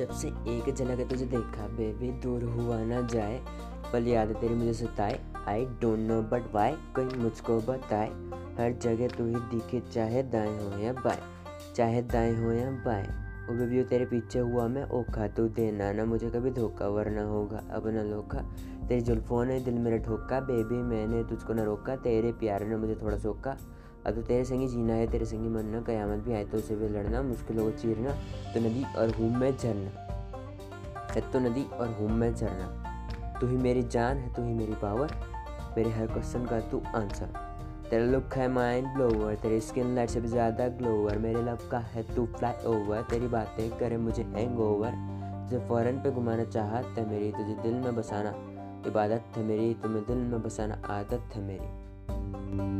जब से एक झलक तुझे देखा बेबी दूर हुआ ना जाए, पल याद तेरी मुझे सताए। I don't know but why कोई मुझको बताए। हर जगह तू ही दिखे, चाहे दाएँ हो या बाएँ, चाहे दाएँ हो या बाएँ। ओ बेबी तेरे पीछे हुआ, मैं ओखा, तू देना ना मुझे कभी धोखा, वरना होगा, अब ना लोखा। तेरी जुल्फों ने दिल मेरा ठोका बेबी मैंने तुझको ना रोका, तेरे प्यार ने मुझे थोड़ा सोका अब तो तेरे संगी जीना है, तेरे संगी मरना, कयामत भी आए तो उसे भी लड़ना, मुश्किलों को चीरना तो नदी और हूँ मैं झरना। है तो नदी और हूँ में झरना। तू ही मेरी जान है, तू ही मेरी पावर, मेरे हर क्वेश्चन का तू आंसर तेरा लुक है माइंड ब्लोवर तेरी स्किन लाइट से भी ज़्यादा ग्लोवर मेरे लव का है तू फ्लाई ओवर तेरी बातें करे मुझे हैंग ओवर तुझे फ़ौरन पे घुमाना चाहत है मेरी, तुझे दिल में बसाना, इबादत है मेरी, तुम्हें दिल में बसाना आदत है मेरी।